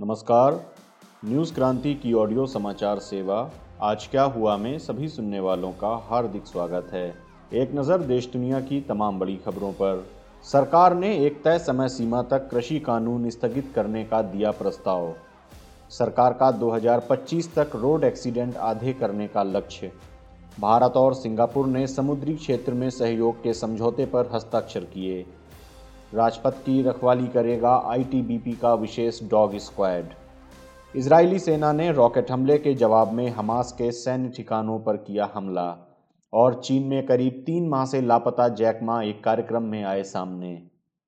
नमस्कार। न्यूज़ क्रांति की ऑडियो समाचार सेवा, आज क्या हुआ में सभी सुनने वालों का हार्दिक स्वागत है। एक नज़र देश दुनिया की तमाम बड़ी खबरों पर। सरकार ने एक तय समय सीमा तक कृषि कानून स्थगित करने का दिया प्रस्ताव। सरकार का 2025 तक रोड एक्सीडेंट आधे करने का लक्ष्य। भारत और सिंगापुर ने समुद्री क्षेत्र में सहयोग के समझौते पर हस्ताक्षर किए। राजपथ की रखवाली करेगा आईटीबीपी का विशेष डॉग स्क्वाड। इजरायली सेना ने रॉकेट हमले के जवाब में हमास के सैन्य ठिकानों पर किया हमला, और चीन में करीब तीन माह से लापता जैकमा एक कार्यक्रम में आए सामने।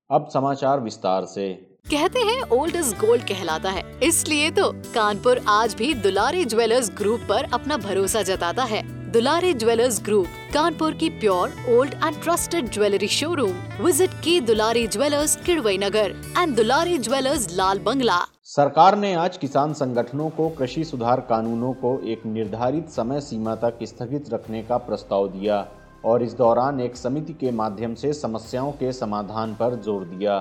अब समाचार विस्तार से। कहते हैं ओल्ड इज़ गोल्ड कहलाता है। इसलिए तो कानपुर आज भी दुलारी ज्वेलर्स ग्रुप पर अपना भरोसा जताता है। दुलारी ज्वेलर्स ग्रुप कानपुर की pure old and trusted jewellery showroom visit की Dulari jewellers Kidwai Nagar and Dulari jewellers Lal Bangla सरकार ने आज किसान संगठनों को कृषि सुधार कानूनों को एक निर्धारित समय सीमा तक स्थगित रखने का प्रस्ताव दिया और इस दौरान एक समिति के माध्यम से समस्याओं के समाधान पर ज़ोर दिया।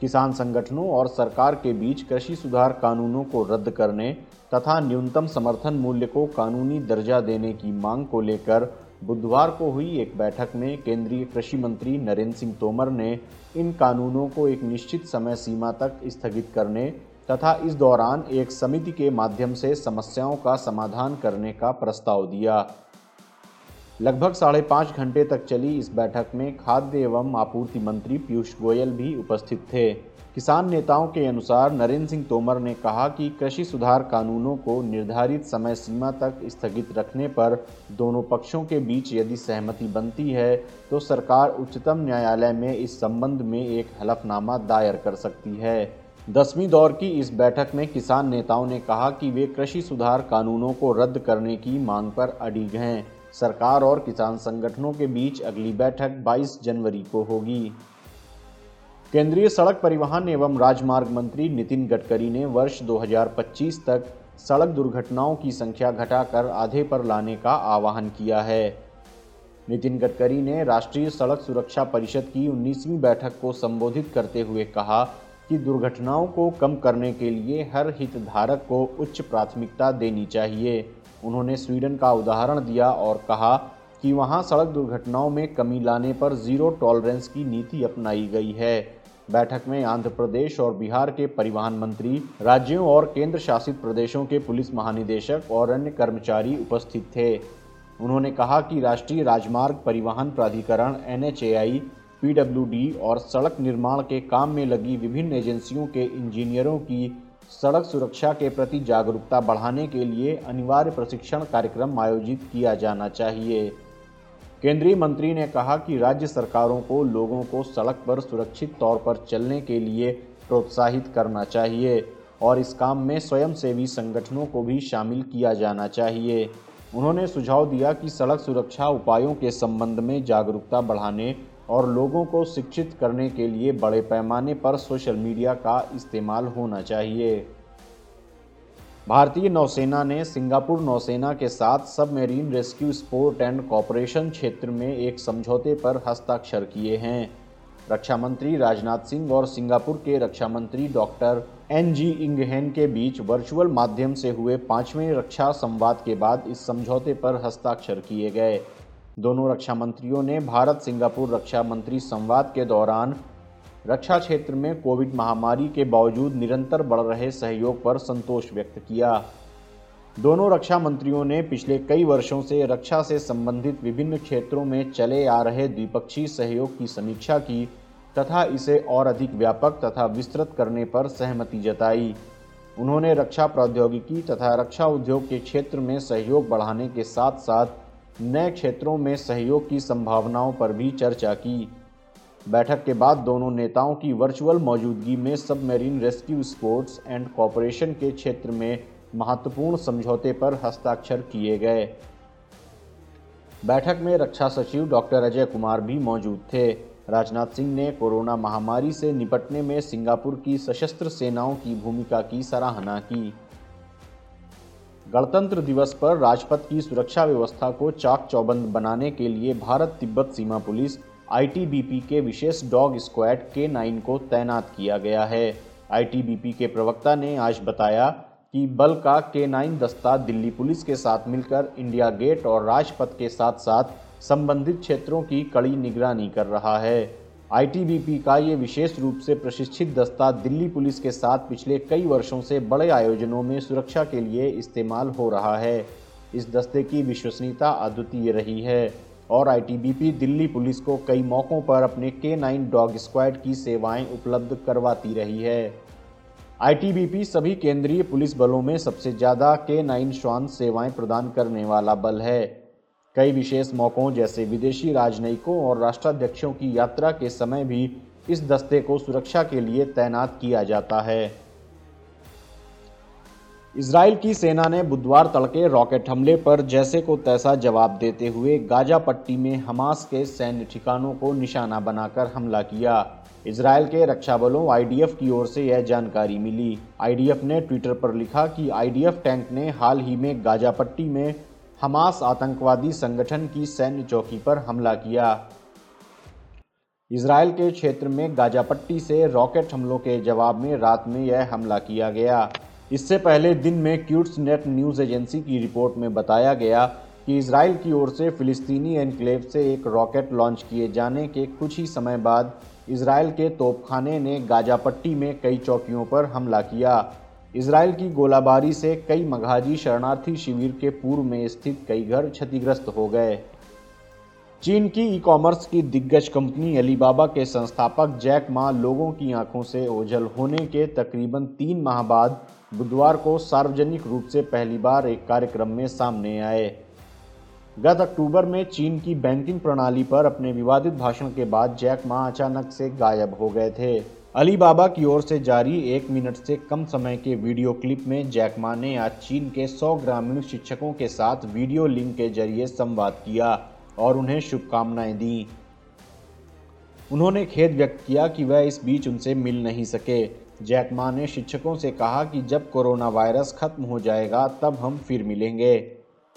किसान संगठनों और सरकार के बीच कृषि सुधार कानूनों को रद्द करने तथा न्यूनतम समर्थन मूल्य को कानूनी दर्जा देने की मांग को लेकर बुधवार को हुई एक बैठक में केंद्रीय कृषि मंत्री नरेंद्र सिंह तोमर ने इन कानूनों को एक निश्चित समय सीमा तक स्थगित करने तथा इस दौरान एक समिति के माध्यम से समस्याओं का समाधान करने का प्रस्ताव दिया। लगभग साढ़े पाँच घंटे तक चली इस बैठक में खाद्य एवं आपूर्ति मंत्री पीयूष गोयल भी उपस्थित थे। किसान नेताओं के अनुसार नरेंद्र सिंह तोमर ने कहा कि कृषि सुधार कानूनों को निर्धारित समय सीमा तक स्थगित रखने पर दोनों पक्षों के बीच यदि सहमति बनती है तो सरकार उच्चतम न्यायालय में इस संबंध में एक हलफनामा दायर कर सकती है। दसवीं दौर की इस बैठक में किसान नेताओं ने कहा कि वे कृषि सुधार कानूनों को रद्द करने की मांग पर अड़िग हैं। सरकार और किसान संगठनों के बीच अगली बैठक 22 जनवरी को होगी। केंद्रीय सड़क परिवहन एवं राजमार्ग मंत्री नितिन गडकरी ने वर्ष 2025 तक सड़क दुर्घटनाओं की संख्या घटाकर आधे पर लाने का आह्वान किया है। नितिन गडकरी ने राष्ट्रीय सड़क सुरक्षा परिषद की 19वीं बैठक को संबोधित करते हुए कहा कि दुर्घटनाओं को कम करने के लिए हर हितधारक को उच्च प्राथमिकता देनी चाहिए। उन्होंने स्वीडन का उदाहरण दिया और कहा कि वहाँ सड़क दुर्घटनाओं में कमी लाने पर ज़ीरो टॉलरेंस की नीति अपनाई गई है। बैठक में आंध्र प्रदेश और बिहार के परिवहन मंत्री, राज्यों और केंद्र शासित प्रदेशों के पुलिस महानिदेशक और अन्य कर्मचारी उपस्थित थे। उन्होंने कहा कि राष्ट्रीय राजमार्ग परिवहन प्राधिकरण, एनएचएआई, पीडब्ल्यूडी और सड़क निर्माण के काम में लगी विभिन्न एजेंसियों के इंजीनियरों की सड़क सुरक्षा के प्रति जागरूकता बढ़ाने के लिए अनिवार्य प्रशिक्षण कार्यक्रम आयोजित किया जाना चाहिए। केंद्रीय मंत्री ने कहा कि राज्य सरकारों को लोगों को सड़क पर सुरक्षित तौर पर चलने के लिए प्रोत्साहित करना चाहिए और इस काम में स्वयंसेवी संगठनों को भी शामिल किया जाना चाहिए। उन्होंने सुझाव दिया कि सड़क सुरक्षा उपायों के संबंध में जागरूकता बढ़ाने और लोगों को शिक्षित करने के लिए बड़े पैमाने पर सोशल मीडिया का इस्तेमाल होना चाहिए। भारतीय नौसेना ने सिंगापुर नौसेना के साथ submarine rescue sport and cooperation क्षेत्र में एक समझौते पर हस्ताक्षर किए हैं। रक्षा मंत्री राजनाथ सिंह और सिंगापुर के रक्षा मंत्री डॉक्टर एन जी इंगहेन के बीच वर्चुअल माध्यम से हुए पाँचवें रक्षा संवाद के बाद इस समझौते पर हस्ताक्षर किए गए। दोनों रक्षा मंत्रियों ने भारत सिंगापुर रक्षा मंत्री संवाद के दौरान रक्षा क्षेत्र में कोविड महामारी के बावजूद निरंतर बढ़ रहे सहयोग पर संतोष व्यक्त किया। दोनों रक्षा मंत्रियों ने पिछले कई वर्षों से रक्षा से संबंधित विभिन्न क्षेत्रों में चले आ रहे द्विपक्षीय सहयोग की समीक्षा की तथा इसे और अधिक व्यापक तथा विस्तृत करने पर सहमति जताई। उन्होंने रक्षा प्रौद्योगिकी तथा रक्षा उद्योग के क्षेत्र में सहयोग बढ़ाने के साथ साथ नए क्षेत्रों में सहयोग की संभावनाओं पर भी चर्चा की। बैठक के बाद दोनों नेताओं की वर्चुअल मौजूदगी में submarine rescue sports and cooperation के क्षेत्र में महत्वपूर्ण समझौते पर हस्ताक्षर किए गए। बैठक में रक्षा सचिव डॉक्टर अजय कुमार भी मौजूद थे। राजनाथ सिंह ने कोरोना महामारी से निपटने में सिंगापुर की सशस्त्र सेनाओं की भूमिका की सराहना की। गणतंत्र दिवस पर राजपथ की सुरक्षा व्यवस्था को चाक चौबंद बनाने के लिए भारत तिब्बत सीमा पुलिस आईटीबीपी के विशेष डॉग स्क्वाड के नाइन को तैनात किया गया है। आईटीबीपी के प्रवक्ता ने आज बताया कि बल का के नाइन दस्ता दिल्ली पुलिस के साथ मिलकर इंडिया गेट और राजपथ के साथ साथ संबंधित क्षेत्रों की कड़ी निगरानी कर रहा है। आईटीबीपी का ये विशेष रूप से प्रशिक्षित दस्ता दिल्ली पुलिस के साथ पिछले कई वर्षों से बड़े आयोजनों में सुरक्षा के लिए इस्तेमाल हो रहा है। इस दस्ते की विश्वसनीयता अद्वितीय रही है। और आईटीबीपी दिल्ली पुलिस को कई मौक़ों पर अपने के नाइन डॉग स्क्वाड की सेवाएँ उपलब्ध करवाती रही है। आईटीबीपी सभी केंद्रीय पुलिस बलों में सबसे ज़्यादा के नाइन श्वान सेवाएँ प्रदान करने वाला बल है। कई विशेष मौक़ों जैसे विदेशी राजनयिकों और राष्ट्राध्यक्षों की यात्रा के समय भी इस दस्ते को सुरक्षा के लिए तैनात किया जाता है। इसराइल की सेना ने बुधवार तड़के रॉकेट हमले पर जैसे को तैसा जवाब देते हुए गाजा पट्टी में हमास के सैन्य ठिकानों को निशाना बनाकर हमला किया। इसराइल के रक्षा बलों आईडीएफ की ओर से यह जानकारी मिली। आईडीएफ ने ट्विटर पर लिखा कि आईडीएफ टैंक ने हाल ही में गाजा पट्टी में हमास आतंकवादी संगठन की सैन्य चौकी पर हमला किया। इसराइल के क्षेत्र में गाजा पट्टी से रॉकेट हमलों के जवाब में रात में यह हमला किया गया। इससे पहले दिन में क्यूट्स नेट न्यूज़ एजेंसी की रिपोर्ट में बताया गया कि इसराइल की ओर से फिलिस्तीनी एनक्लेव से एक रॉकेट लॉन्च किए जाने के कुछ ही समय बाद इसराइल के तोपखाने ने गाजापट्टी में कई चौकियों पर हमला किया। इसराइल की गोलाबारी से कई मघाजी शरणार्थी शिविर के पूर्व में स्थित कई घर क्षतिग्रस्त हो गए। चीन की ई कॉमर्स की दिग्गज कंपनी अलीबाबा के संस्थापक जैक मा लोगों की आँखों से ओझल होने के तकरीबन तीन माह बाद बुधवार को सार्वजनिक रूप से पहली बार एक कार्यक्रम में सामने आए। गत अक्टूबर में चीन की बैंकिंग प्रणाली पर अपने विवादित भाषण के बाद जैक मा अचानक से गायब हो गए थे। अलीबाबा की ओर से जारी एक मिनट से कम समय के वीडियो क्लिप में जैकमा ने आज चीन के 100 ग्रामीण शिक्षकों के साथ वीडियो लिंक के ज़रिए संवाद किया और उन्हें शुभकामनाएँ दी। उन्होंने खेद व्यक्त किया कि वह इस बीच उनसे मिल नहीं सके। जैकमा ने शिक्षकों से कहा कि जब कोरोना वायरस खत्म हो जाएगा, तब हम फिर मिलेंगे।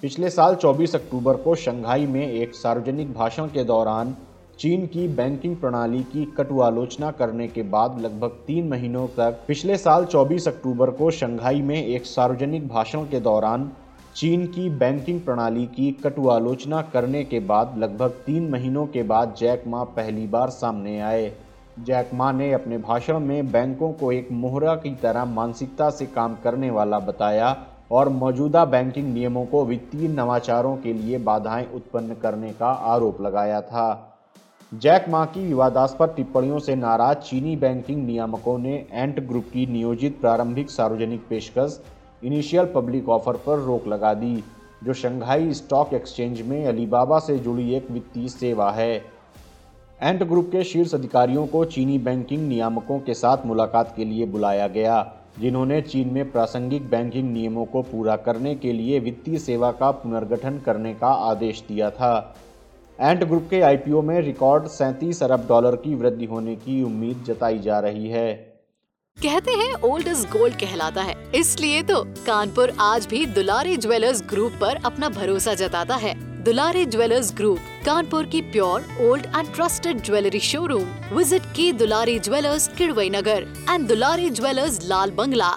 पिछले साल 24 अक्टूबर को शंघाई में एक सार्वजनिक भाषण के दौरान चीन की बैंकिंग प्रणाली की कटु आलोचना करने के बाद लगभग तीन महीनों तक पिछले साल 24 अक्टूबर को शंघाई में एक सार्वजनिक भाषण के दौरान चीन की बैंकिंग प्रणाली की कटु आलोचना करने के बाद लगभग तीन महीनों के बाद जैक मा पहली बार सामने आए। जैक मा ने अपने भाषण में बैंकों को एक मोहरा की तरह मानसिकता से काम करने वाला बताया और मौजूदा बैंकिंग नियमों को वित्तीय नवाचारों के लिए बाधाएँ उत्पन्न करने का आरोप लगाया था। जैक मा की विवादास्पद टिप्पणियों से नाराज़ चीनी बैंकिंग नियामकों ने एंट ग्रुप की नियोजित प्रारंभिक सार्वजनिक पेशकश, इनिशियल पब्लिक ऑफ़र पर रोक लगा दी, जो शंघाई स्टॉक एक्सचेंज में अलीबाबा से जुड़ी एक वित्तीय सेवा है। एंट ग्रुप के शीर्ष अधिकारियों को चीनी बैंकिंग नियामकों के साथ मुलाकात के लिए बुलाया गया, जिन्होंने चीन में प्रासंगिक बैंकिंग नियमों को पूरा करने के लिए वित्तीय सेवा का पुनर्गठन करने का आदेश दिया था। एंट ग्रुप के आईपीओ में रिकॉर्ड सैंतीस अरब डॉलर की वृद्धि होने की उम्मीद जताई जा रही है। कहते हैं ओल्ड इज़ गोल्ड कहलाता है। इसलिए तो कानपुर आज भी दुलारी ज्वेलर्स ग्रुप पर अपना भरोसा जताता है। दुलारी ज्वेलर्स ग्रुप, कानपुर की pure, old and trusted jewellery showroom visit की Dulari jewellers Kidwai Nagar and Dulari jewellers Lal Bangla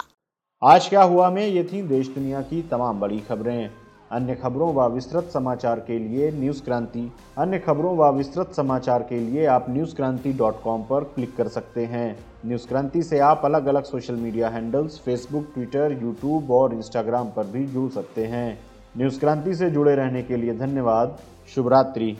आज क्या हुआ में ये थी देश दुनिया की तमाम बड़ी खबरें। अन्य खबरों व विस्तृत समाचार के लिए न्यूज़ क्रांति। अन्य खबरों व विस्तृत समाचार के लिए आप न्यूज़ क्रांति डॉट कॉम पर क्लिक कर सकते हैं। न्यूज़ क्रांति से आप अलग अलग social media handles Facebook Twitter YouTube और इंस्टाग्राम पर भी जुड़ सकते हैं। न्यूज़ क्रांति से जुड़े रहने के लिए धन्यवाद। शुभ रात्रि